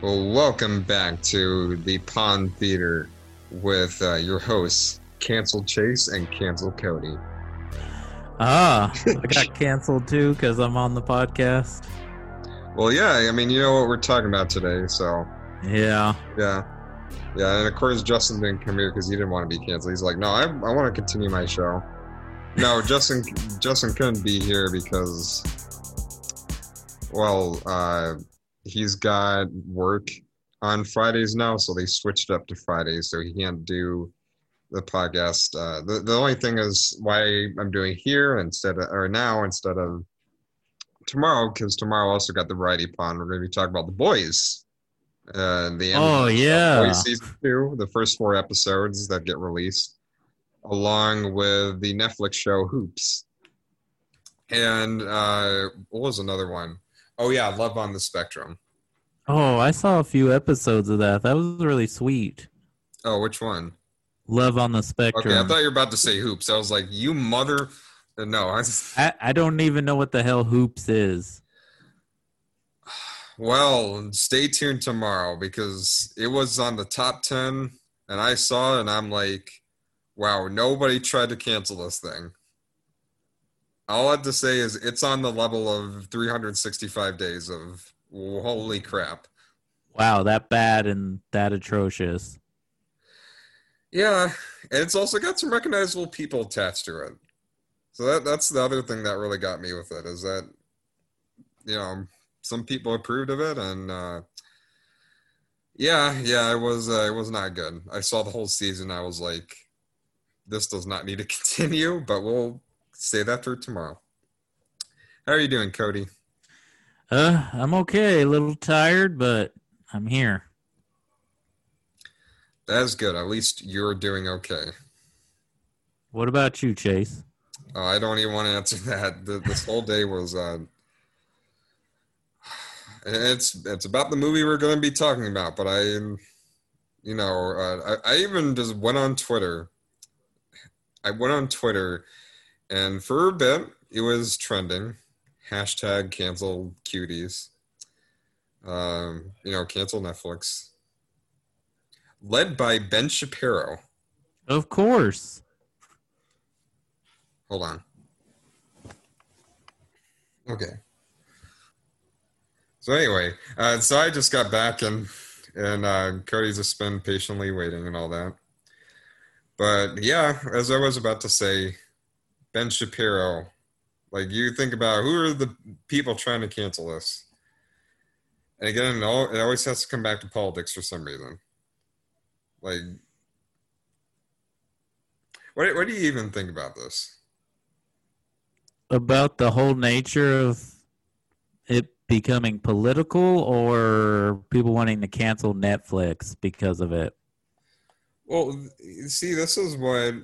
Well, welcome back to the Pond Theater with uh, your hosts, Cancel Chase and Cancel Cody. Ah, I got canceled too because I'm on the podcast. Well, yeah, I mean, you know what we're talking about today, so Yeah. yeah. Yeah, and of course, Justin didn't come here because he didn't want to be canceled. He's like, no, I, I want to continue my show. No, Justin Justin couldn't be here because, well, uh, he's got work on Fridays now, so they switched up to Fridays, so he can't do the podcast. Uh, the the only thing is why I'm doing here instead of or now instead of tomorrow because tomorrow also got the variety pond. We're going to be talking about the boys. Uh, the end Oh of yeah. Boys season two, the first four episodes that get released, along with the Netflix show Hoops. And uh, what was another one? Oh yeah, Love on the Spectrum. Oh, I saw a few episodes of that. That was really sweet. Oh, which one? Love on the Spectrum. Okay, I thought you were about to say Hoops. I was like, you mother. uh, No, I. I, I don't even know what the hell hoops is. Well, stay tuned tomorrow because it was on the top 10 and I saw it and I'm like, wow, nobody tried to cancel this thing. All I have to say is it's on the level of 365 days of holy crap. Wow, that bad and that atrocious. Yeah, and it's also got some recognizable people attached to it. So that that's the other thing that really got me with it is that you know some people approved of it and uh, yeah yeah it was uh, it was not good. I saw the whole season. I was like, this does not need to continue, but we'll say that for tomorrow. How are you doing, Cody? Uh, I'm okay. A little tired, but I'm here. That's good. At least you're doing okay. What about you, Chase? Uh, I don't even want to answer that. The, this whole day was. Uh, it's it's about the movie we're going to be talking about, but I, you know, uh, I, I even just went on Twitter. I went on Twitter, and for a bit it was trending. Hashtag cancel cuties. Um, you know, cancel Netflix. Led by Ben Shapiro. Of course. Hold on. Okay. So anyway, uh, so I just got back and and uh, Cody's just been patiently waiting and all that. But yeah, as I was about to say, Ben Shapiro, like you think about who are the people trying to cancel this, and again, it always has to come back to politics for some reason. Like, what what do you even think about this? About the whole nature of it becoming political or people wanting to cancel Netflix because of it. Well, see, this is what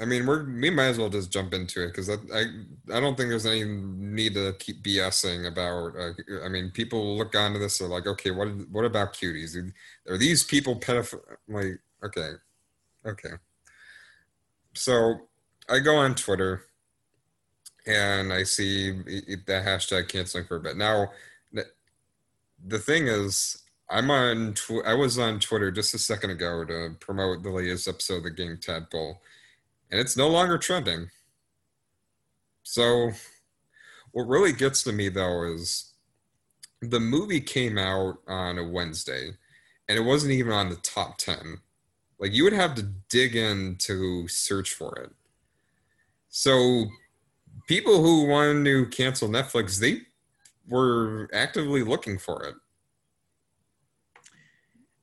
I mean. We're we might as well just jump into it because I, I don't think there's any need to keep BSing about. Uh, I mean, people look onto this. They're like, okay, what what about cuties? Are these people pedophile? Like, okay, okay. So I go on Twitter and I see the hashtag canceling for a bit. Now, the- the thing is, I'm on. Tw- I was on Twitter just a second ago to promote the latest episode of the game Tadpole, and it's no longer trending. So, what really gets to me though is the movie came out on a Wednesday, and it wasn't even on the top ten. Like you would have to dig in to search for it. So, people who wanted to cancel Netflix, they were actively looking for it.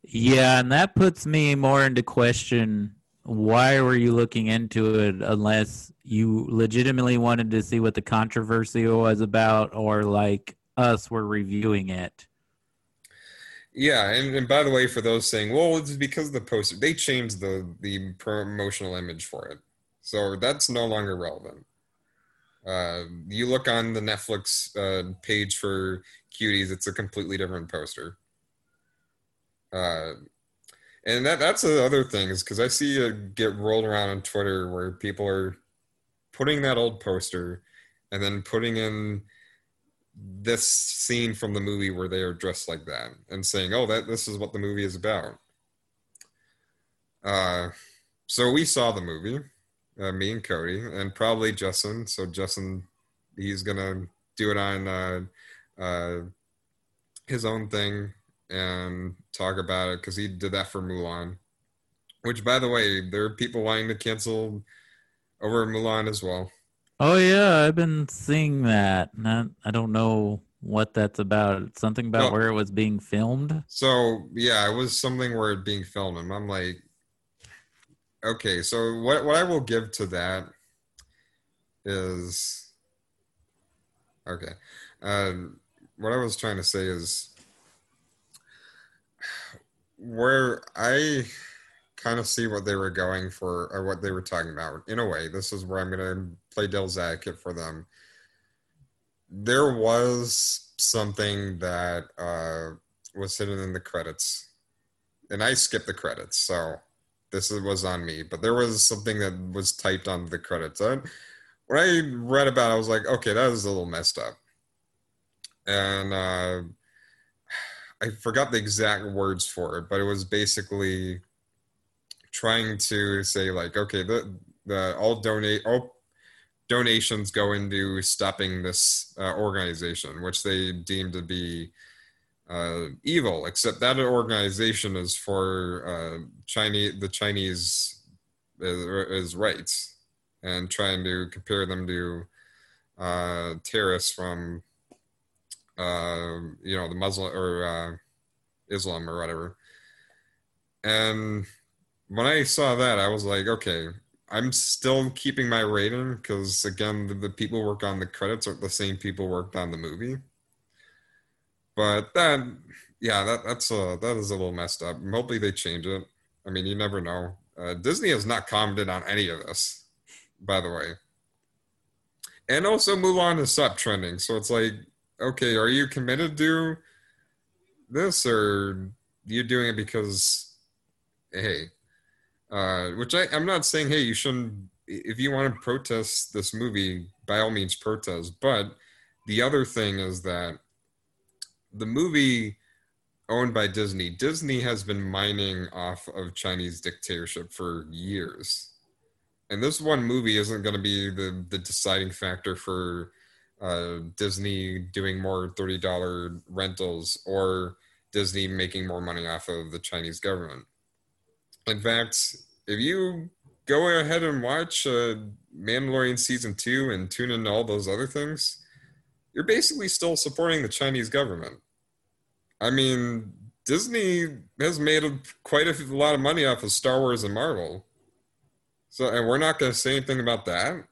Yeah, and that puts me more into question why were you looking into it unless you legitimately wanted to see what the controversy was about or like us were reviewing it. Yeah, and, and by the way, for those saying, well, it's because of the poster, they changed the the promotional image for it, so that's no longer relevant. Uh, you look on the Netflix uh, page for Cuties, it's a completely different poster. Uh, and that that's the other thing is because I see it get rolled around on Twitter where people are putting that old poster and then putting in this scene from the movie where they are dressed like that and saying, "Oh, that this is what the movie is about." Uh, so we saw the movie, uh, me and Cody, and probably Justin. So Justin, he's gonna do it on uh, uh, his own thing and talk about it because he did that for Mulan. Which, by the way, there are people wanting to cancel over Mulan as well. Oh yeah, I've been seeing that. Not, I don't know what that's about. It's something about No. where it was being filmed. So yeah, it was something where it being filmed, and I'm like, okay. So what what I will give to that is okay. Uh, what I was trying to say is where I kind of see what they were going for or what they were talking about. In a way, this is where I'm going to play devil's advocate for them. There was something that uh, was hidden in the credits, and I skipped the credits, so this was on me. But there was something that was typed on the credits. I, when I read about, it, I was like, okay, that is a little messed up, and uh, I forgot the exact words for it, but it was basically trying to say like, okay, the the all donate all donations go into stopping this uh, organization, which they deem to be uh, evil. Except that organization is for uh, Chinese the Chinese is, is rights, and trying to compare them to uh, terrorists from uh, you know the Muslim or uh, Islam or whatever. And when I saw that, I was like, okay, I'm still keeping my rating because again, the, the people work on the credits are the same people worked on the movie. But that, yeah, that that's a that is a little messed up. Hopefully they change it. I mean, you never know. Uh, Disney has not commented on any of this, by the way. And also, Mulan has stopped trending, so it's like, okay, are you committed to this, or you're doing it because, hey, uh, which I, I'm not saying, hey, you shouldn't. If you want to protest this movie, by all means, protest. But the other thing is that the movie owned by Disney, Disney has been mining off of Chinese dictatorship for years. And this one movie isn't going to be the, the deciding factor for uh, Disney doing more $30 rentals or Disney making more money off of the Chinese government. In fact, if you go ahead and watch uh, Mandalorian season two and tune into all those other things, you're basically still supporting the Chinese government. I mean, Disney has made a, quite a lot of money off of Star Wars and Marvel. So, and we're not going to say anything about that.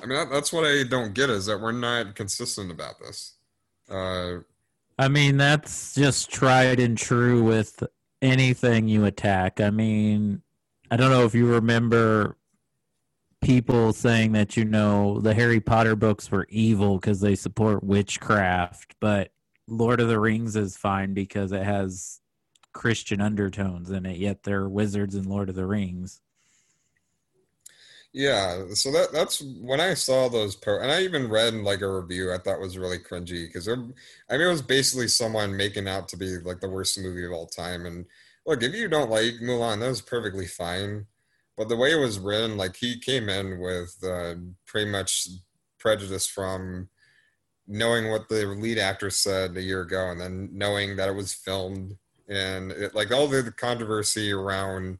I mean, that, that's what I don't get is that we're not consistent about this. Uh, I mean, that's just tried and true with anything you attack. I mean, I don't know if you remember people saying that you know the Harry Potter books were evil because they support witchcraft, but Lord of the Rings is fine because it has Christian undertones in it. Yet they're wizards in Lord of the Rings. Yeah, so that that's when I saw those po and I even read like a review I thought was really cringy because I mean it was basically someone making out to be like the worst movie of all time. And look, if you don't like Mulan, that was perfectly fine. But the way it was written, like he came in with uh, pretty much prejudice from knowing what the lead actor said a year ago, and then knowing that it was filmed and it, like all the controversy around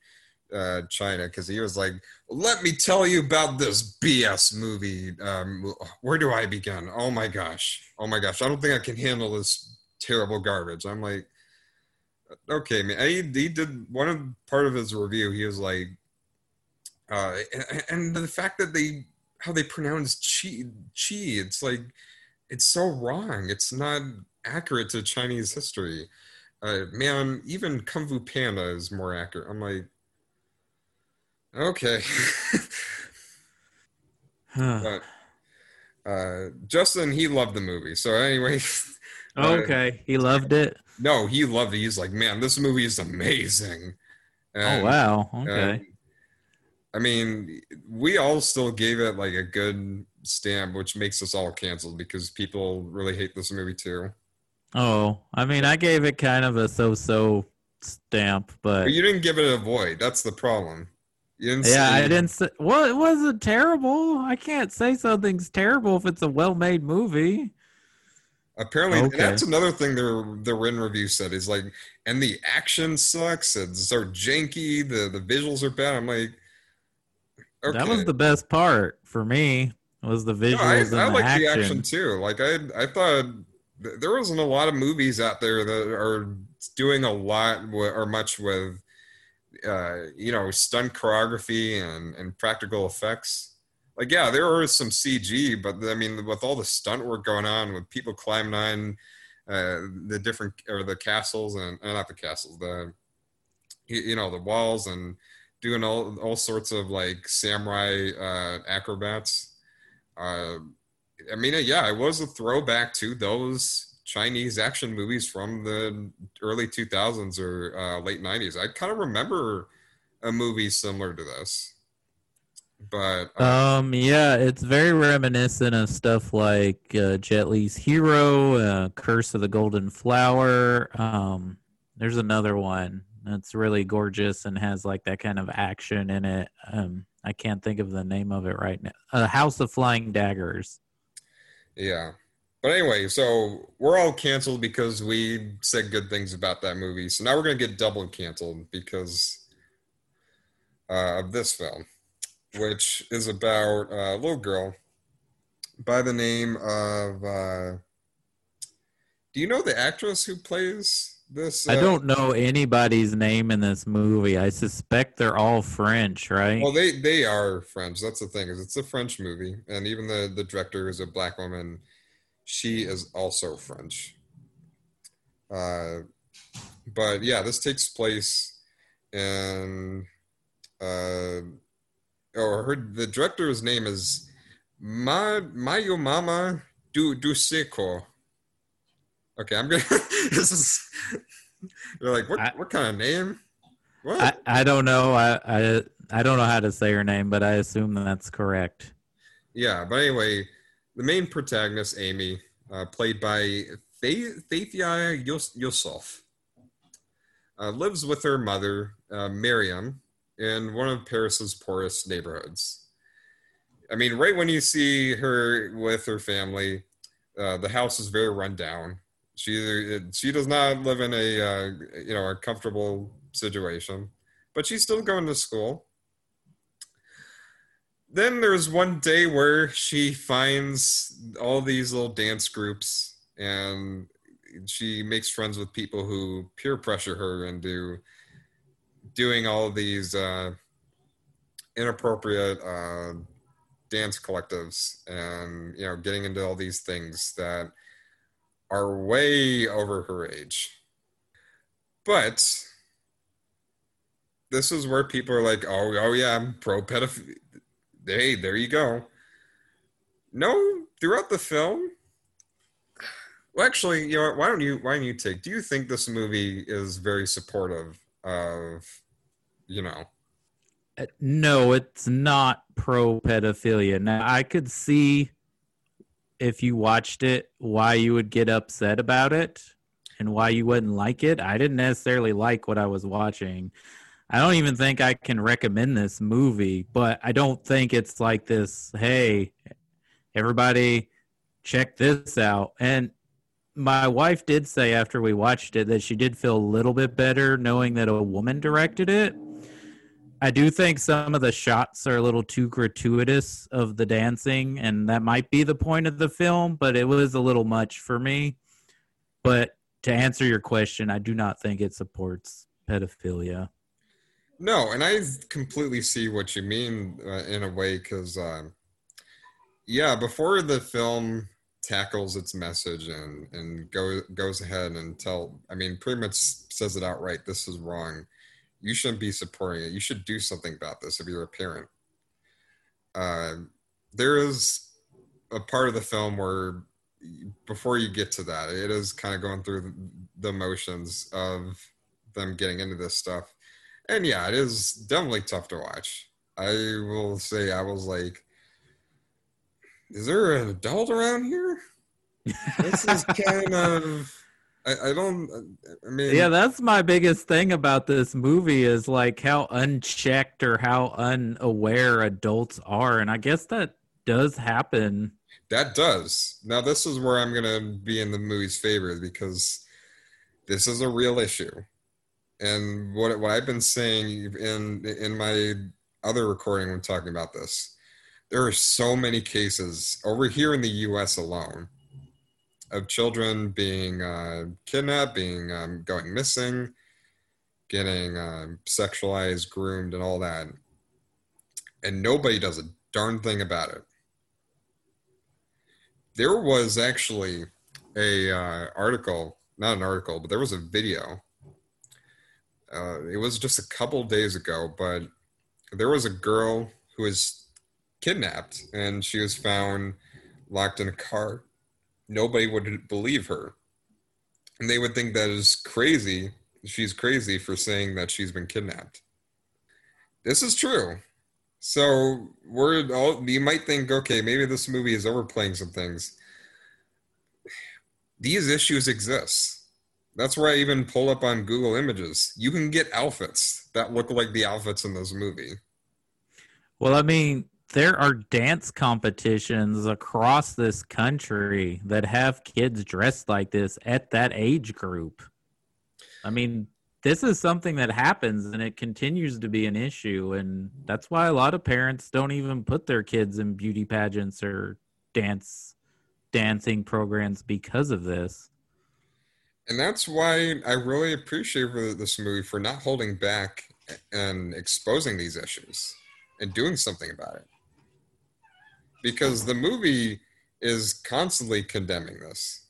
uh, China because he was like, "Let me tell you about this BS movie. Um, where do I begin? Oh my gosh, oh my gosh, I don't think I can handle this terrible garbage." I'm like, "Okay, man." He, he did one of part of his review. He was like, uh, and, and the fact that they how they pronounce chi chi, it's like it's so wrong. It's not accurate to Chinese history. Uh, man, even Kung Fu Panda is more accurate. I'm like, okay. but uh, Justin, he loved the movie. So anyway, uh, okay, he loved it. no, he loved it. He's like, man, this movie is amazing. Oh And, wow. uh, Okay. I mean, we all still gave it like a good stamp, which makes us all canceled because people really hate this movie too. Oh, I mean, I gave it kind of a so-so stamp, but, But you didn't give it a void. That's the problem. Yeah, I didn't say. Well, it wasn't terrible. I can't say something's terrible if it's a well-made movie. Apparently, Okay. that's another thing the the Rin review said is like, and the action sucks. It's so janky. The the visuals are bad. I'm like, okay. That was the best part for me. Was the No, visuals I, and I the like action. the action too. Like I I thought there wasn't a lot of movies out there that are doing a lot or much with uh you know stunt choreography and and practical effects. Like yeah, there was some CG, but I mean with all the stunt work going on with people climbing on uh the different or the castles and uh, not the castles, the you, know the walls and doing all all sorts of like samurai uh acrobats uh, I mean, yeah, it was a throwback to those Chinese action movies from the early 2000s or uh, late 90s. I kind of remember a movie similar to this, but uh, Um, yeah, it's very reminiscent of stuff like uh, Jet Li's Hero, uh, Curse of the Golden Flower. Um, there's another one that's really gorgeous and has like that kind of action in it. Um, I can't think of the name of it right now. Uh, House of Flying Daggers. yeah. But anyway, so we're all canceled because we said good things about that movie. So now we're gonna get double canceled because uh, of this film, which is about a little girl by the name of. Uh, do you know the actress who plays this? I uh, don't know anybody's name in this movie. I suspect they're all French, right? Well, they they are French. That's the thing is it's a French movie, and even the the director is a black woman. She is also French. Uh, but yeah, this takes place in. Uh, or her the director's name is Ma Mayo Mama Du Duseco. Okay, I'm gonna. this is. You're like, what? I- what kind of name? What? I, I don't know. I, I I don't know how to say her name, but I assume that's correct. Yeah, but anyway, the main protagonist, Amy, uh, played by Yus- Youssouf, uh, lives with her mother, uh, Miriam, in one of Paris's poorest neighborhoods. I mean, right when you see her with her family, uh, the house is very run down. She she does not live in a uh, you know a comfortable situation, but she's still going to school then there's one day where she finds all these little dance groups and she makes friends with people who peer pressure her into doing all these uh, inappropriate uh, dance collectives and you know getting into all these things that are way over her age. But this is where people are like oh oh yeah i'm pro pedophilia hey, there you go. No, throughout the film. Well, actually, you know, why don't you why don't you take? Do you think this movie is very supportive of, you know, Uh, No, it's not pro pedophilia. Now, I could see if you watched it why you would get upset about it and why you wouldn't like it. I didn't necessarily like what I was watching. I don't even think I can recommend this movie, but I don't think it's like this, hey, everybody check this out. And my wife did say after we watched it that she did feel a little bit better knowing that a woman directed it. I do think some of the shots are a little too gratuitous of the dancing, and that might be the point of the film, but it was a little much for me. But to answer your question, I do not think it supports pedophilia. No, and I completely see what you mean uh, in a way because, um, yeah, before the film tackles its message and and go, goes ahead and tell, I mean, pretty much says it outright. This is wrong. You shouldn't be supporting it. You should do something about this if you're a parent. Uh, there is a part of the film where before you get to that, it is kind of going through the motions of them getting into this stuff and yeah, it is definitely tough to watch. I will say I was like, is there an adult around here? this is kind of. I, I don't. I mean, Yeah, that's my biggest thing about this movie is like how unchecked or how unaware adults are. And I guess that does happen. That does. Now, this is where I'm going to be in the movie's favor because this is a real issue. And what, what I've been saying in in my other recording when talking about this, there are so many cases over here in the U.S. alone of children being uh, kidnapped, being um, going missing, getting um, sexualized, groomed, and all that, and nobody does a darn thing about it there was actually a uh, article, not an article, but there was a video. Uh, it was just a couple days ago, but there was a girl who was kidnapped and she was found locked in a car. Nobody would believe her. And they would think that is crazy. She's crazy for saying that she's been kidnapped. This is true. So we're all you might think, okay, maybe this movie is overplaying some things. These issues exist. That's where I even pull up on Google Images. You can get outfits that look like the outfits in this movie. Well, I mean, there are dance competitions across this country that have kids dressed like this at that age group. I mean, this is something that happens and it continues to be an issue and that's why a lot of parents don't even put their kids in beauty pageants or dance dancing programs because of this and that's why i really appreciate this movie for not holding back and exposing these issues and doing something about it. Because the movie is constantly condemning this.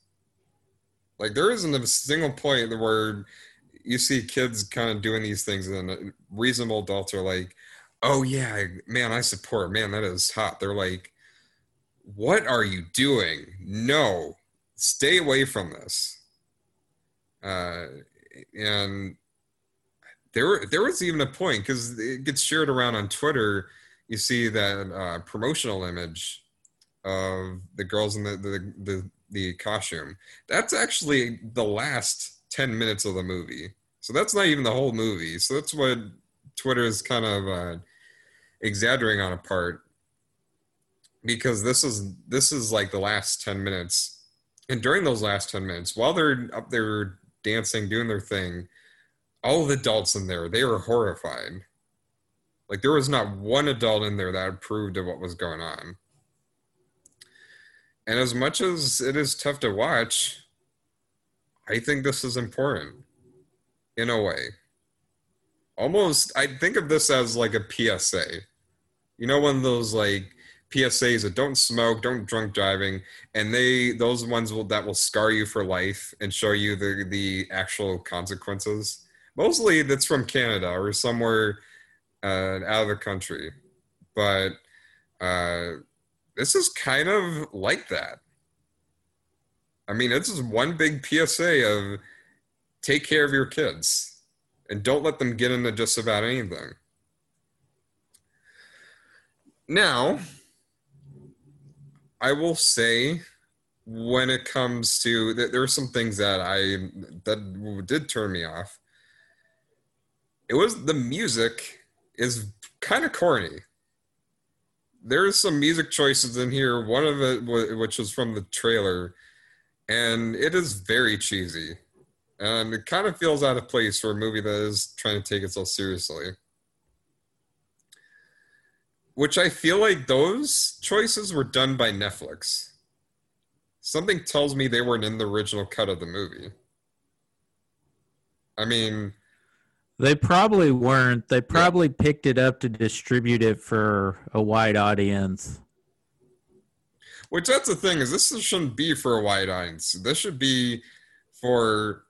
Like there isn't a single point where you see kids kind of doing these things and reasonable adults are like oh yeah man i support man that is hot. They're like what are you doing? No. Stay away from this uh, and there there was even a point because it gets shared around on twitter you see that uh, promotional image of the girls in the, the the the costume that's actually the last 10 minutes of the movie. So that's not even the whole movie. So that's what Twitter is kind of uh, exaggerating on a part because this is this is like the last 10 minutes. And during those last 10 minutes, while they're up there dancing, doing their thing, all the adults in there, they were horrified. Like there was not one adult in there that approved of what was going on. And as much as it is tough to watch, I think this is important in a way. Almost, I think of this as like a PSA. You know, one of those like PSAs that don't smoke, don't drunk driving, and they those ones will that will scar you for life and show you the the actual consequences. Mostly, that's from Canada or somewhere uh, out of the country, but uh, this is kind of like that. I mean, this is one big PSA of take care of your kids and don't let them get into just about anything. Now, I will say when it comes to there are some things that I that did turn me off. It was the music is kind of corny. There's some music choices in here. One of it, which was from the trailer, and it is very cheesy and it kind of feels out of place for a movie that is trying to take itself seriously which i feel like those choices were done by netflix something tells me they weren't in the original cut of the movie i mean they probably weren't they probably yeah. picked it up to distribute it for a wide audience which that's the thing is this shouldn't be for a wide audience. This should be for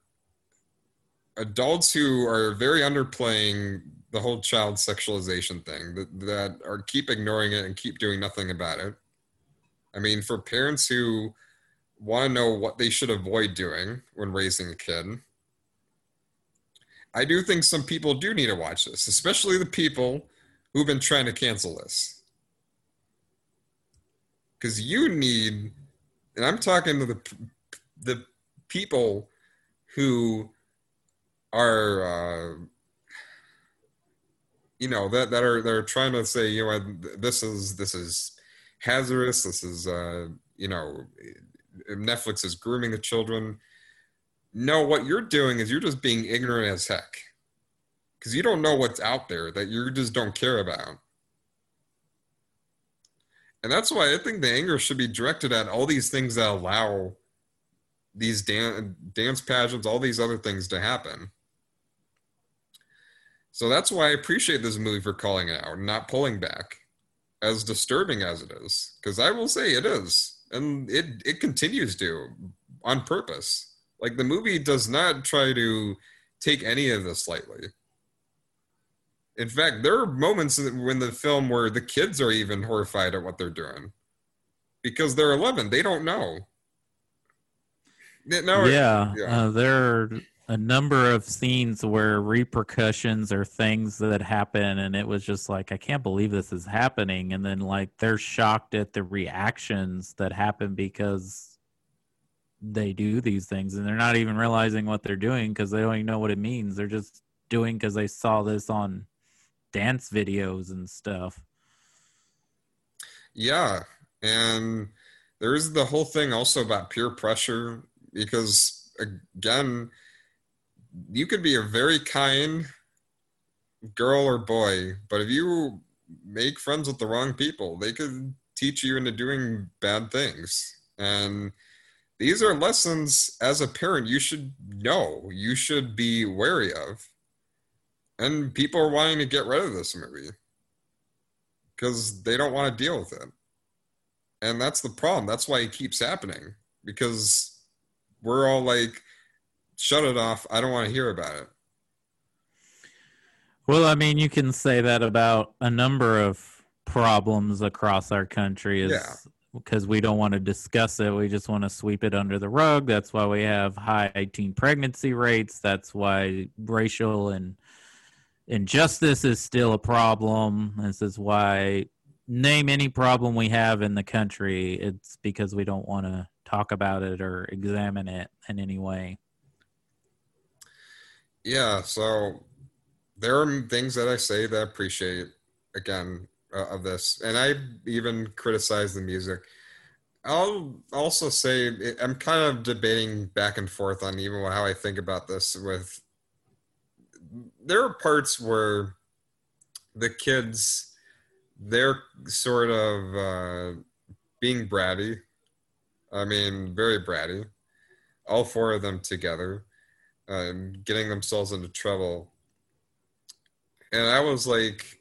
adults who are very underplaying the whole child sexualization thing that, that are keep ignoring it and keep doing nothing about it. I mean, for parents who want to know what they should avoid doing when raising a kid, I do think some people do need to watch this, especially the people who've been trying to cancel this. Because you need, and I'm talking to the the people who are, uh, you know, that that are that are trying to say, you know, this is this is hazardous. This is, uh, you know, Netflix is grooming the children. No, what you're doing is you're just being ignorant as heck because you don't know what's out there that you just don't care about. And that's why I think the anger should be directed at all these things that allow these dan- dance pageants, all these other things to happen. So that's why I appreciate this movie for calling it out not pulling back, as disturbing as it is. Because I will say it is, and it it continues to on purpose. Like the movie does not try to take any of this lightly. In fact, there are moments in the film where the kids are even horrified at what they're doing because they're 11. They don't know. No, yeah, yeah. Uh, there are a number of scenes where repercussions or things that happen, and it was just like, I can't believe this is happening. And then, like, they're shocked at the reactions that happen because they do these things and they're not even realizing what they're doing because they don't even know what it means. They're just doing because they saw this on dance videos and stuff. Yeah, and there's the whole thing also about peer pressure because again, you could be a very kind girl or boy, but if you make friends with the wrong people, they could teach you into doing bad things. And these are lessons as a parent you should know, you should be wary of. And people are wanting to get rid of this movie because they don't want to deal with it. And that's the problem. That's why it keeps happening because we're all like shut it off i don't want to hear about it well i mean you can say that about a number of problems across our country is yeah because we don't want to discuss it. We just want to sweep it under the rug. That's why we have high teen pregnancy rates. That's why racial and injustice is still a problem. This is why name any problem we have in the country, it's because we don't want to talk about it or examine it in any way. Yeah, so there are things that I say that I appreciate again uh, of this, and I even criticize the music. I'll also say I'm kind of debating back and forth on even how I think about this with there are parts where the kids they're sort of uh, being bratty. I mean, very bratty. All four of them together, getting themselves into trouble. And I was like,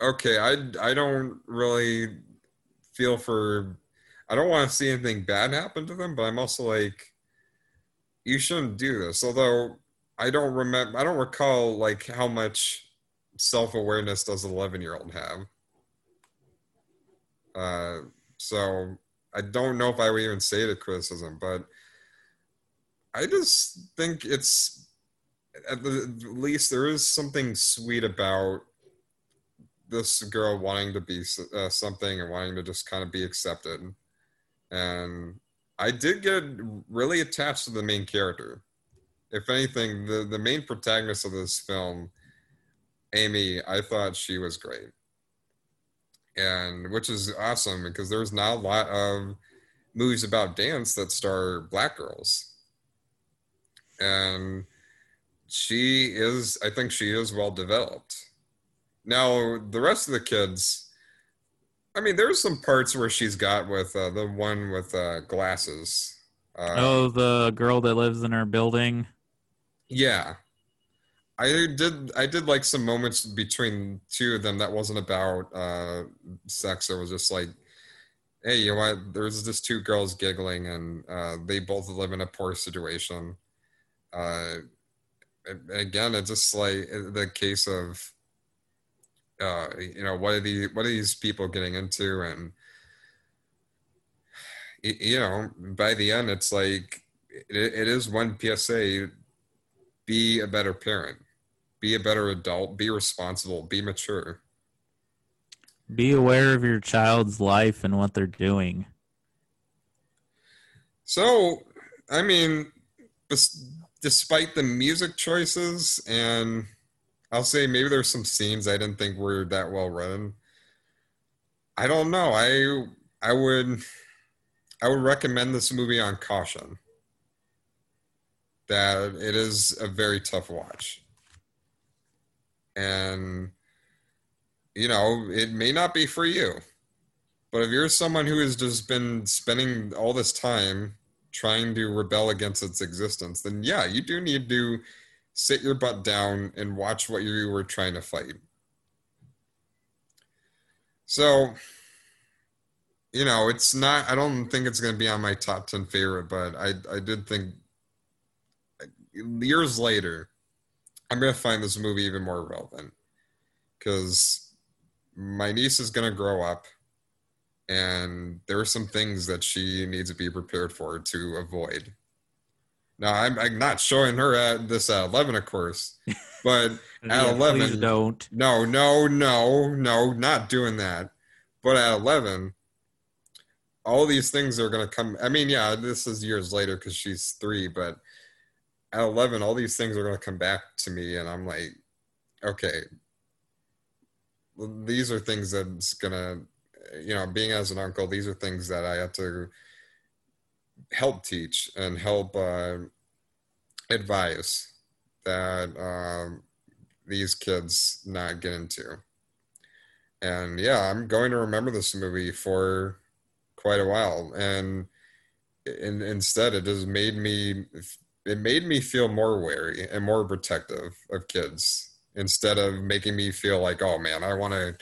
okay, I I don't really feel for. I don't want to see anything bad happen to them, but I'm also like, you shouldn't do this. Although I don't remember. I don't recall like how much self awareness does an eleven year old have. Uh, so I don't know if I would even say a criticism, but I just think it's at the least there is something sweet about this girl wanting to be uh, something and wanting to just kind of be accepted. And I did get really attached to the main character. If anything, the the main protagonist of this film, Amy, I thought she was great, and which is awesome because there's not a lot of movies about dance that star black girls, and she is. I think she is well developed. Now the rest of the kids. I mean, there's some parts where she's got with uh, the one with uh, glasses. Uh, oh, the girl that lives in her building. Yeah. I did I did like some moments between two of them that wasn't about uh sex. It was just like hey, you know what? There's just two girls giggling and uh they both live in a poor situation. Uh again, it's just like the case of uh you know what are the what are these people getting into and you know by the end it's like it, it is one psa be a better parent, be a better adult, be responsible, be mature. Be aware of your child's life and what they're doing. So, I mean, despite the music choices, and I'll say maybe there's some scenes I didn't think were that well written. I don't know. I I would I would recommend this movie on caution. That it is a very tough watch. And you know, it may not be for you. But if you're someone who has just been spending all this time trying to rebel against its existence, then yeah, you do need to sit your butt down and watch what you were trying to fight. So, you know, it's not, I don't think it's going to be on my top 10 favorite, but I, I did think years later, I'm going to find this movie even more relevant because my niece is going to grow up and there are some things that she needs to be prepared for to avoid. Now, I'm, I'm not showing her at this at 11, of course, but yeah, at 11, please don't. No, no, no, no, not doing that. But at 11, all these things are going to come. I mean, yeah, this is years later because she's three, but at 11, all these things are going to come back to me. And I'm like, okay, these are things that's going to you know, being as an uncle, these are things that I have to help teach and help uh, advise that um, these kids not get into. And yeah, I'm going to remember this movie for quite a while. And in, instead, it just made me it made me feel more wary and more protective of kids instead of making me feel like, oh man, I want to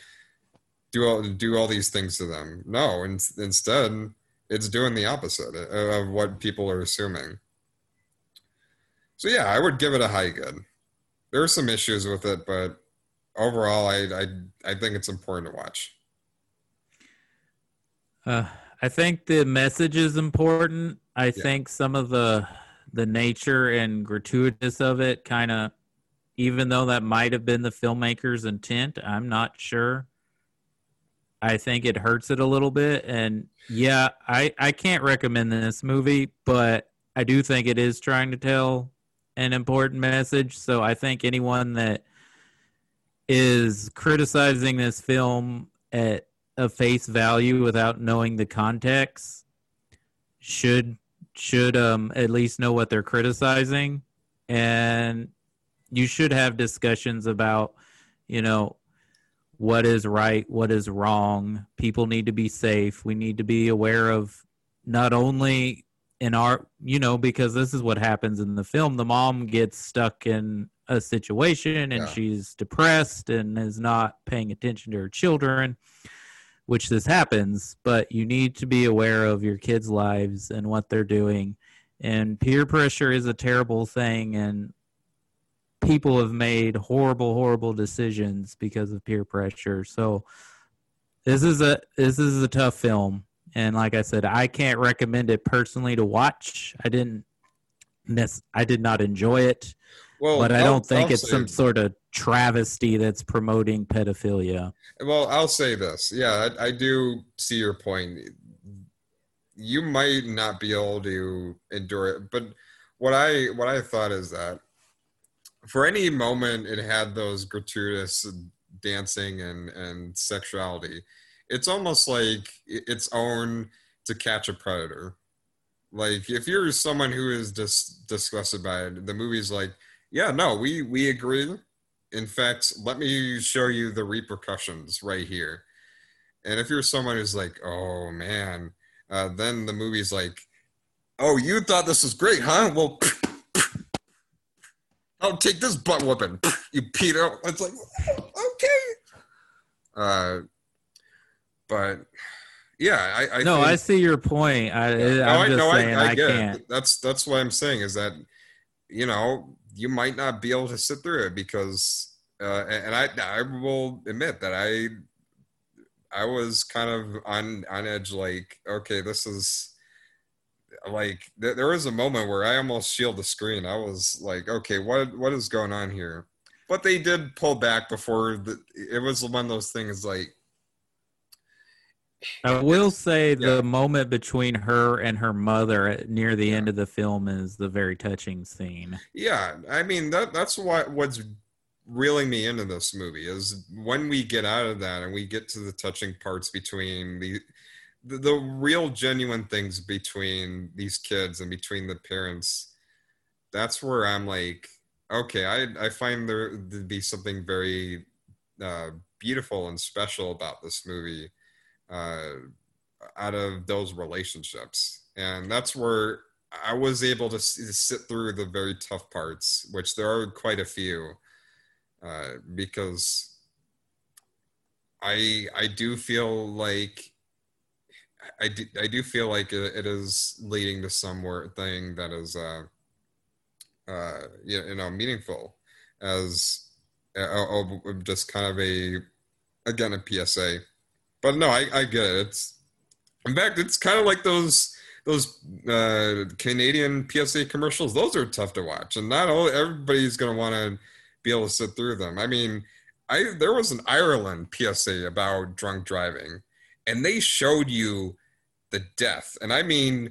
do all do all these things to them. No, in, instead, it's doing the opposite of what people are assuming. So yeah, I would give it a high good. There are some issues with it, but overall, I I I think it's important to watch. Uh, I think the message is important. I yeah. think some of the the nature and gratuitous of it kind of even though that might have been the filmmaker's intent, I'm not sure. I think it hurts it a little bit. And yeah, I, I can't recommend this movie, but I do think it is trying to tell an important message. So I think anyone that is criticizing this film at a face value without knowing the context should should um at least know what they're criticizing and you should have discussions about you know what is right, what is wrong. People need to be safe. We need to be aware of not only in our, you know, because this is what happens in the film. The mom gets stuck in a situation and yeah. she's depressed and is not paying attention to her children, which this happens, but you need to be aware of your kids' lives and what they're doing. And peer pressure is a terrible thing. And people have made horrible, horrible decisions because of peer pressure. So this is a this is a tough film, and like I said, I can't recommend it personally to watch. I didn't miss. I did not enjoy it. Well, but I don't think I'll it's some sort of travesty that's promoting pedophilia. Well, I'll say this. Yeah, I, I do see your point. You might not be able to endure it, but what I what I thought is that for any moment it had those gratuitous dancing and and sexuality it's almost like its own to catch a predator. Like if you're someone who is just disgusted by it the movie's like yeah no we we agree. In fact let me show you the repercussions right here. And if you're someone who's like oh man uh, then the movie's like oh you thought this was great huh? Well I'll take this butt whooping. You Peter. It's like, okay. Uh, but yeah, I, I no, think, I see your point. I, I'm no, just I, saying I, I, I can't. It. That's that's what I'm saying is that you know you might not be able to sit through it because, uh, and I I will admit that I I was kind of on on edge. Like, okay, this is like th- there was a moment where I almost shield the screen. I was like, okay, what what is going on here? But they did pull back before the, it was one of those things like I will say the moment between her and her mother near the yeah. end of the film is the very touching scene. Yeah, I mean that that's what what's reeling me into this movie is when we get out of that and we get to the touching parts between the the, the real genuine things between these kids and between the parents. That's where I'm like, okay, I I find there to be something very uh, beautiful and special about this movie uh, out of those relationships. And that's where I was able to sit through the very tough parts, which there are quite a few, uh, because I I do feel like I do, I do feel like it is leading to somewhere thing that is uh, uh, you know meaningful as uh, just kind of a again a PSA but no, I, I get it. It's in fact, it's kind of like those those uh, Canadian PSA commercials. Those are tough to watch, and not all everybody's going to want to be able to sit through them. I mean, I there was an Ireland PSA about drunk driving, and they showed you the death, and I mean,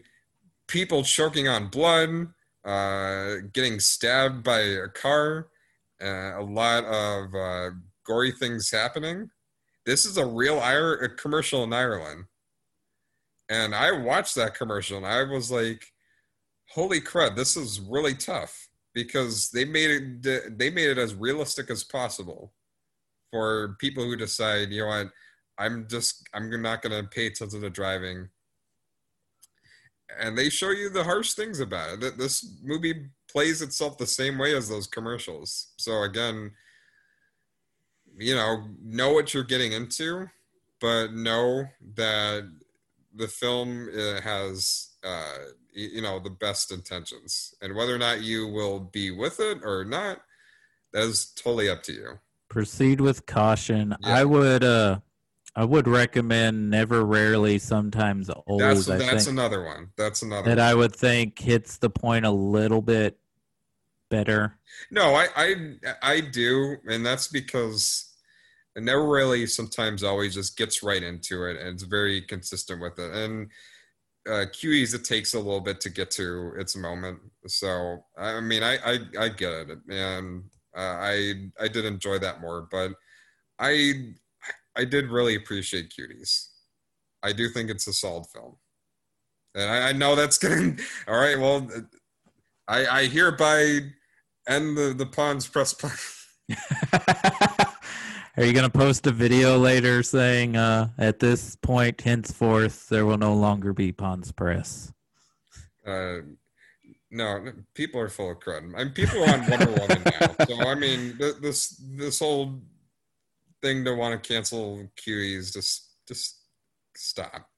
people choking on blood, uh, getting stabbed by a car, uh, a lot of uh, gory things happening this is a real Ir- commercial in Ireland. And I watched that commercial and I was like, holy crud, this is really tough because they made it they made it as realistic as possible for people who decide, you know what, I'm just I'm not going to pay attention to driving. And they show you the harsh things about it. That this movie plays itself the same way as those commercials. So again, you know, know what you're getting into, but know that the film uh, has, uh, you know, the best intentions. And whether or not you will be with it or not, that is totally up to you. Proceed with caution. Yeah. I would, uh, I would recommend never, rarely, sometimes always. That's, that's another one. That's another. That one. I would think hits the point a little bit better. No, I, I, I do, and that's because it never really sometimes always just gets right into it and it's very consistent with it and uh, Cuties it takes a little bit to get to its moment so i mean i i, I get it and uh, i i did enjoy that more but i i did really appreciate Cuties i do think it's a solid film and i, I know that's getting all right well i i hereby end the the pawns press Are you going to post a video later saying, uh, at this point, henceforth, there will no longer be Pawns Press? Uh, no, people are full of crud. I mean, people are on Wonder Woman now. So, I mean, this this whole thing to want to cancel Cuties, just, just stop.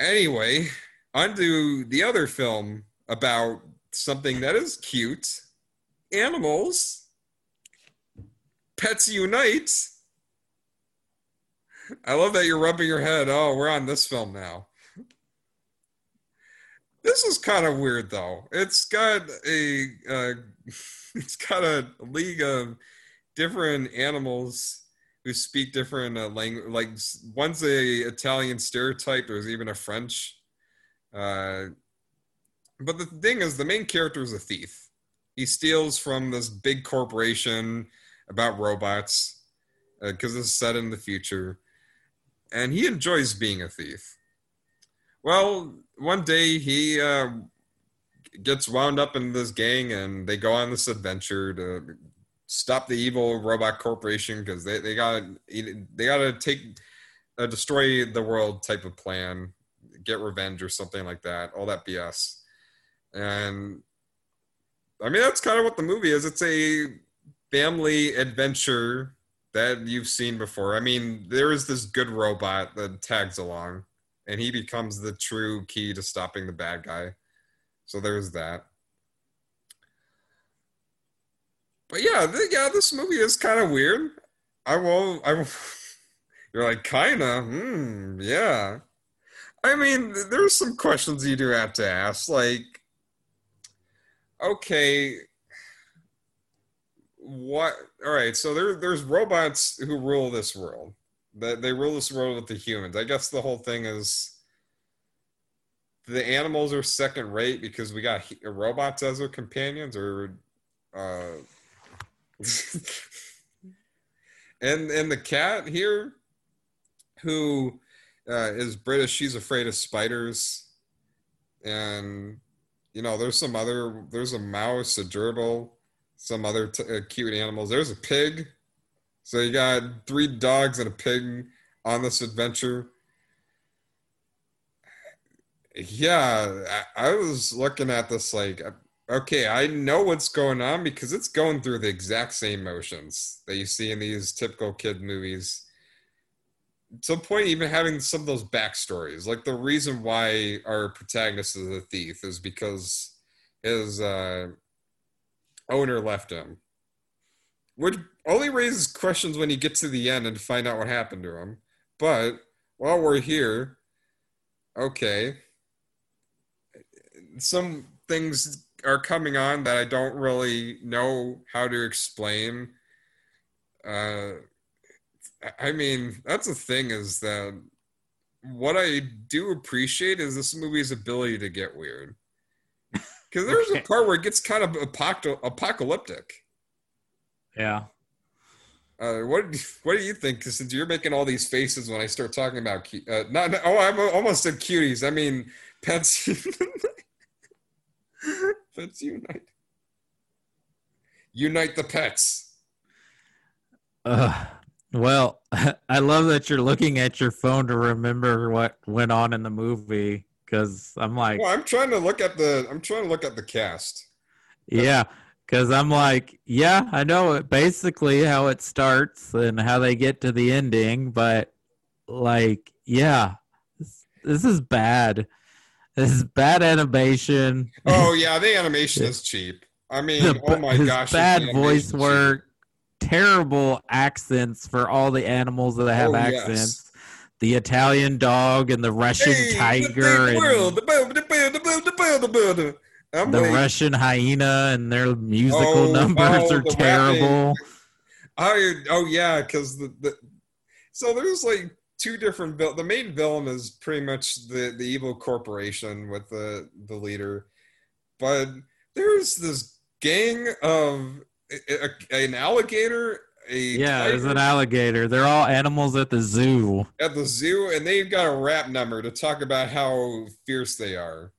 Anyway, on to the other film about something that is cute animals Pets Unite. I love that you're rubbing your head. Oh, we're on this film now. This is kind of weird though. It's got a uh, it's got a league of different animals who speak different uh, language. Like one's a Italian stereotype. There's even a French. Uh, but the thing is, the main character is a thief. He steals from this big corporation about robots because uh, it's set in the future, and he enjoys being a thief. Well, one day he uh, gets wound up in this gang, and they go on this adventure to stop the evil robot corporation because they they got they got to take a destroy the world type of plan, get revenge or something like that. All that BS, and I mean that's kind of what the movie is. It's a family adventure that you've seen before. I mean, there is this good robot that tags along, and he becomes the true key to stopping the bad guy. So there's that. But yeah, yeah, this movie is kind of weird. I will. I will. You're like kinda. Hmm. Yeah. I mean, there's some questions you do have to ask. Like, okay, what all right so there there's robots who rule this world They, they rule this world with the humans. I guess the whole thing is the animals are second rate because we got robots as our companions, or uh, and and the cat here, who uh, is British, she's afraid of spiders, and you know there's some other there's a mouse, a gerbil, some other t- uh, cute animals. There's a pig. So you got three dogs and a pig on this adventure. Yeah, I, I was looking at this like, okay, I know what's going on because it's going through the exact same motions that you see in these typical kid movies. To the point, even having some of those backstories, like the reason why our protagonist is a thief is because his uh, owner left him, which only raises questions when you get to the end and find out what happened to him. But while we're here, okay, some things are coming on that I don't really know how to explain. Uh, I mean, that's the thing is that what I do appreciate is this movie's ability to get weird. Because there's a part where it gets kind of apoc- apocalyptic. Yeah. Uh, what what do you think? Since you're making all these faces when I start talking about cu- uh, not, oh I'm almost said cuties. I mean pets. pets unite. Unite the pets. Uh, well, I love that you're looking at your phone to remember what went on in the movie because I'm like, Well, I'm trying to look at the I'm trying to look at the cast. yeah, because I'm like, yeah, I know it basically how it starts and how they get to the ending, but like, yeah, this, this is bad. This is bad animation. Oh yeah, the animation is cheap. I mean, The- oh my gosh, bad voice work, terrible accents for all the animals that have Oh, yes. accents. The Italian dog and the Russian Hey, tiger world, the the Russian hyena and their musical Oh, numbers oh, are terrible. I oh yeah, because the, the so there's like two different vil- the main villain is pretty much the the evil corporation with the the leader, but there's this gang of a, a- an alligator, a Yeah, there's an alligator. They're all animals at the zoo. at the zoo, and they've got a rap number to talk about how fierce they are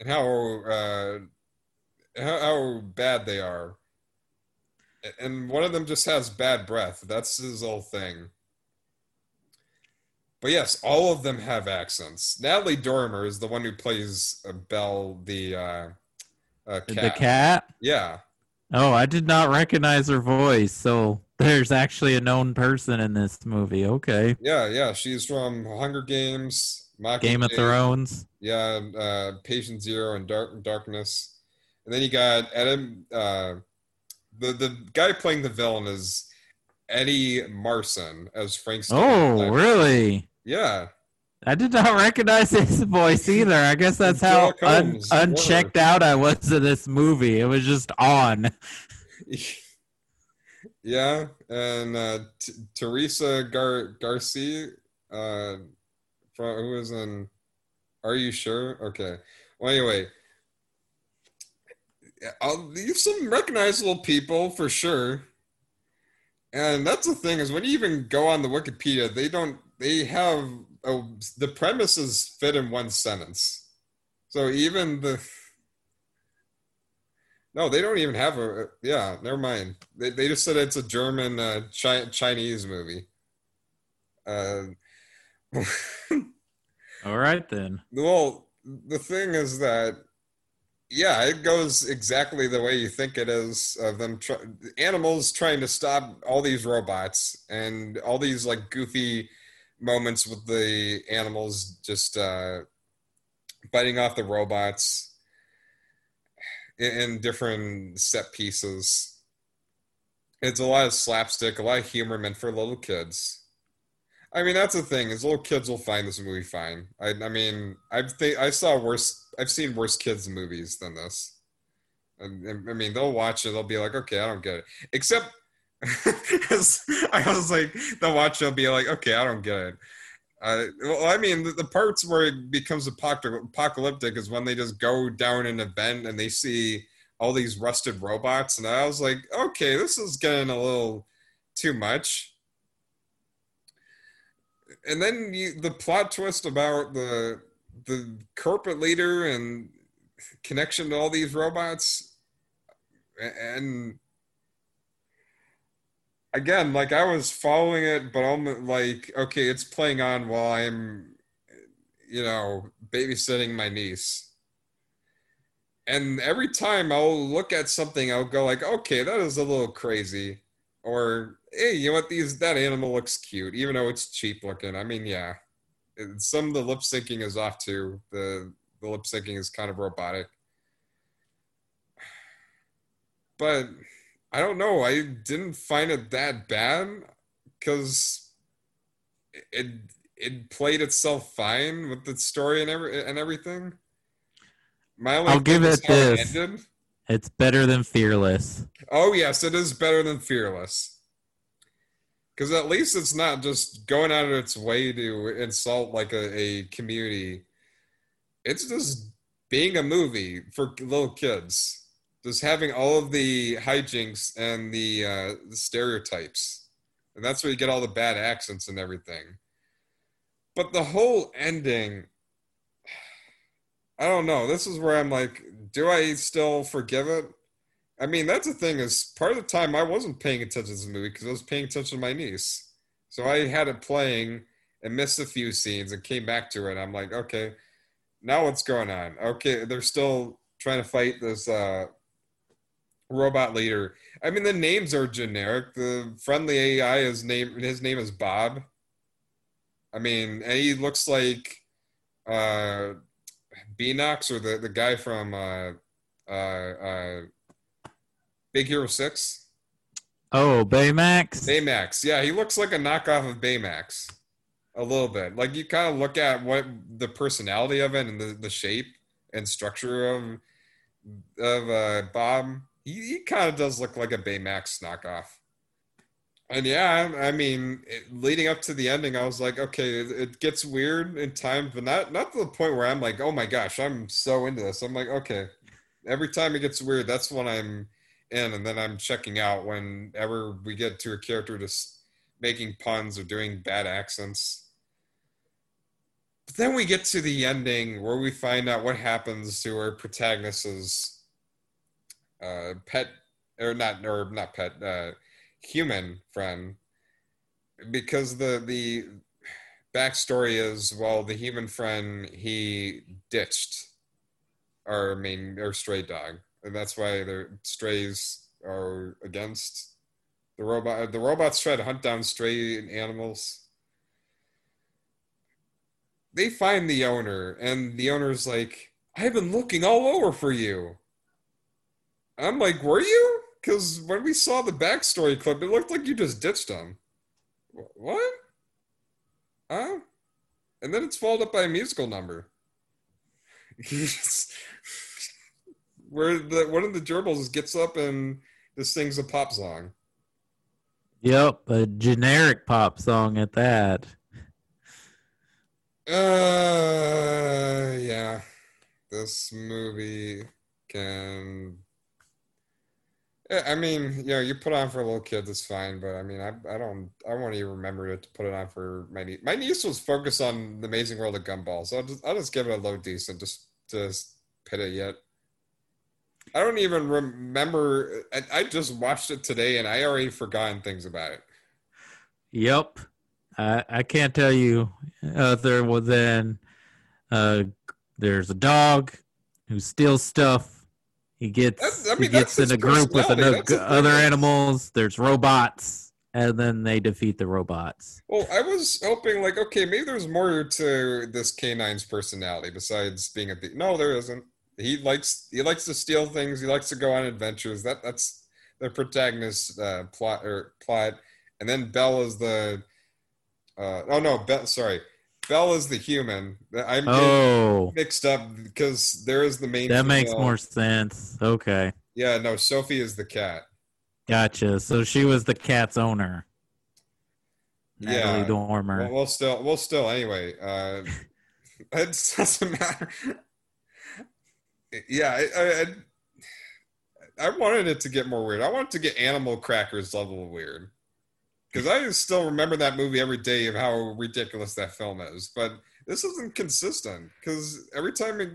and how uh, how, how bad they are. And one of them just has bad breath. That's his whole thing. But yes, all of them have accents. Natalie Dormer is the one who plays uh, Belle, the uh, uh, cat. The cat. Yeah, Oh, I did not recognize her voice. So there's actually a known person in this movie. Okay. yeah, yeah. She's from Hunger Games, Game of. Thrones. Yeah, uh, Patient Zero and Dark Darkness, and then you got Adam. Uh, the the guy playing the villain is Eddie Marsan as Frank. Oh, really? Yeah, I did not recognize his voice either. I guess that's how un- unchecked out I was in this movie. It was just on. yeah, and uh, T- Teresa Gar- Garcia, uh, from who was in. Are you sure? Okay. Well, anyway, I'll leave some recognizable people for sure. And that's the thing is when you even go on the Wikipedia, they don't. They have oh, the premises fit in one sentence. So even the no, they don't even have a. Yeah, never mind. They they just said it's a German uh, chi- Chinese movie. Uh, All right then. well, the thing is that, yeah, it goes exactly the way you think it is. Of them, try, animals trying to stop all these robots and all these like goofy moments with the animals just uh, biting off the robots in, in different set pieces. It's a lot of slapstick, a lot of humor meant for little kids. I mean, that's the thing is little kids will find this movie fine. I, I mean, I've th- I saw worse. I've seen worse kids movies than this. And, I mean, they'll watch it. They'll be like, okay, I don't get it. Except I was like, the watch It, they'll be like, okay, I don't get it. Uh, well, I mean, the, the, parts where it becomes apocalyptic is when they just go down an event and they see all these rusted robots, and I was like, okay, this is getting a little too much. And then you, the plot twist about the the corporate leader and connection to all these robots, and again, like I was following it, but I'm like, okay, it's playing on while I'm, you know, babysitting my niece. And every time I'll look at something, I'll go like, okay, that is a little crazy, or hey, you know what? These that animal looks cute, even though it's cheap looking. I mean, yeah, some of the lip syncing is off too. The the lip syncing is kind of robotic, but I don't know. I didn't find it that bad because it it played itself fine with the story and every and everything. My only I'll give it this. It it's better than Fearless. Oh yes, it is better than Fearless. Because at least it's not just going out of its way to insult like a, a community. It's just being a movie for little kids just having all of the hijinks and the, uh, the stereotypes, and that's where you get all the bad accents and everything. But the whole ending, I don't know. This is where I'm like, do I still forgive it? I mean, that's the thing is part of the time I wasn't paying attention to the movie because I was paying attention to my niece. So I had it playing and missed a few scenes and came back to it. I'm like, okay, now what's going on? Okay, they're still trying to fight this uh, robot leader. I mean, the names are generic. The friendly AI is name his name is Bob. I mean, and he looks like uh, Beenox or the the guy from uh, uh, uh, Big Hero Six. Oh, Baymax. Baymax, yeah, he looks like a knockoff of Baymax, a little bit. Like you kind of look at what the personality of it and the, the shape and structure of of uh, Bob he, he kind of does look like a Baymax knockoff. And yeah, I mean, it, leading up to the ending, I was like, okay, it, it gets weird in time, but not not to the point where I'm like, oh my gosh, I'm so into this. I'm like, okay, every time it gets weird, that's when I'm in, and then I'm checking out whenever we get to a character just making puns or doing bad accents. But then we get to the ending where we find out what happens to our protagonist's uh, pet or not or not pet uh, human friend because the the backstory is well the human friend he ditched our main our stray dog and that's why the strays are against the robot uh, the robots try to hunt down stray animals they find the owner and the owner's like i've been looking all over for you I'm like, were you? Because when we saw the backstory clip, it looked like you just ditched him. What? Huh? And then it's followed up by a musical number. Where the one of the gerbils gets up and just sings a pop song. Yep, a generic pop song at that. Uh, yeah. This movie can I mean, you know, you put on for a little kids, it's fine, but I mean, I, I don't, I won't even remember to put it on for my niece. My niece was focused on the Amazing World of Gumball, so I'll just, I'll just give it a low decent, just to pit it yet. I don't even remember. I, I just watched it today, and I already forgotten things about it. Yep, I I can't tell you other than uh, there's a dog who steals stuff he gets I mean, he gets in a group with another, other animals. There's robots, and then they defeat the robots. Well, I was hoping like, okay, maybe there's more to this canine's personality besides being a thief. No, there isn't. He likes he likes to steal things. He likes to go on adventures. That that's the protagonist uh, plot or plot. And then Belle is the. Uh, oh no, Belle. Sorry, Belle is the human. I'm oh. mixed up because there is the main. That makes more sense. Okay. Yeah, no, Sophie is the cat. Gotcha. So she was the cat's owner. Natalie Yeah. Dormer. Well, we'll still, we'll still, anyway. Uh, it doesn't matter. Yeah, I, I, I- wanted it to get more weird. I wanted to get Animal Crackers level weird. Because I still remember that movie every day of how ridiculous that film is. But this isn't consistent. Because every time it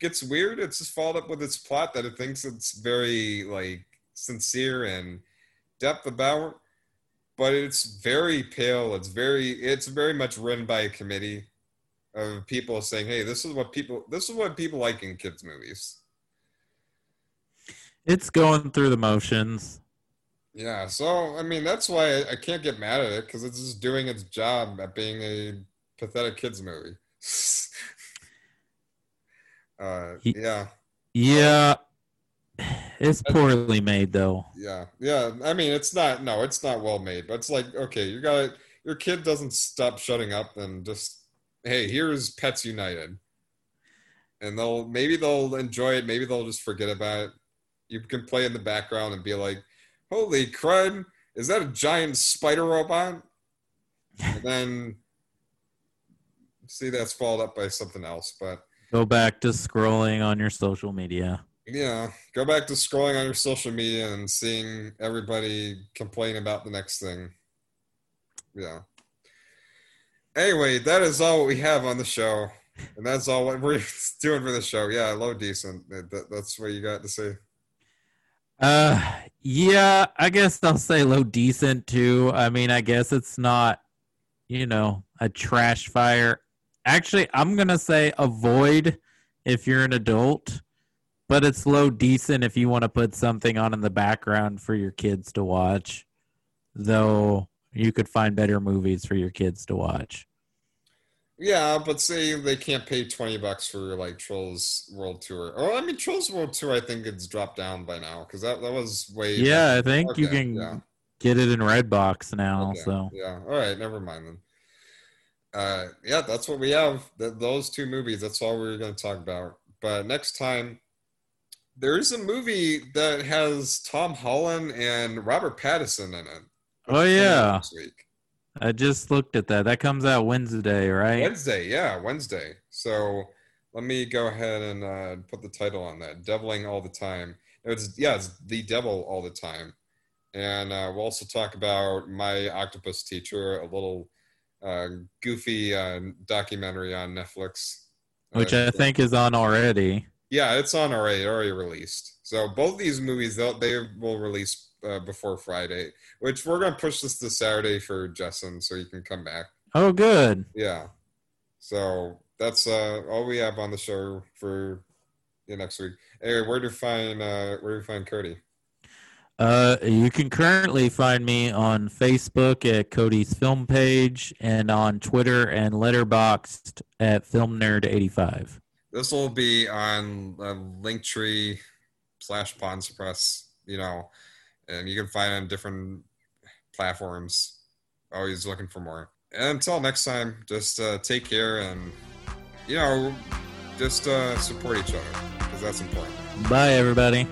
gets weird, it's just followed up with its plot that it thinks it's very, like, sincere and depth about but it's very pale. It's very it's very much run by a committee of people saying, "Hey, this is what people this is what people like in kids movies." It's going through the motions. Yeah, so I mean that's why I, I can't get mad at it because it's just doing its job at being a pathetic kids movie. uh, Ye- yeah, Yeah. It's poorly made though. yeah, yeah. I mean, it's not no, it's not well made, but it's like okay, you got your kid doesn't stop shutting up and just hey, here's Pets United, and they'll maybe they'll enjoy it, maybe they'll just forget about it. You can play in the background and be like, "Holy crud, is that a giant spider robot?" And then see that's followed up by something else, but Go back to scrolling on your social media. yeah, go back to scrolling on your social media and seeing everybody complain about the next thing. Yeah. Anyway, that is all we have on the show, and that's all what we're doing for the show. Yeah, low decent. That, that- that's what you got to say. Uh yeah, I guess I'll say low decent too. I mean, I guess it's not, you know, a trash fire. Actually, I'm to say avoid if you're an adult, but it's low decent if you want to put something on in the background for your kids to watch. Though you could find better movies for your kids to watch. Yeah, but say they can't pay twenty bucks for like Trolls World Tour. Or I mean, Trolls World Tour. I think it's dropped down by now because that, that was way. Yeah, I think you can yeah. get it in Redbox now, Okay, so yeah. All right, never mind then. Uh, yeah, that's what we have. Th- those two movies. That's all we're going to talk about. But next time, there's a movie that has Tom Holland and Robert Pattinson in it. Oh yeah. I just looked at that. That comes out Wednesday, right? Wednesday, yeah, Wednesday. So let me go ahead and uh, put the title on that. Deviling all the time. It's yeah, it's the devil all the time. And uh, we'll also talk about my octopus teacher, a little uh, goofy uh, documentary on Netflix. Which Uh, I think is on already. yeah, it's on already, already released. So both these movies, they'll, they will release uh, before Friday. Which we're gonna push this to Saturday for Justin, so you can come back. Oh, good. Yeah. So that's uh, all we have on the show for yeah, next week. Anyway, where do you find uh, where do you find Cody? Uh, you can currently find me on Facebook at Cody's Film Page and on Twitter and Letterboxd at Film Nerd 85. This will be on uh, Linktree slash Pawns Press, you know, and you can find on different platforms. Always looking for more. And until next time, just uh, take care and you know, just uh, support each other because that's important. Bye, everybody.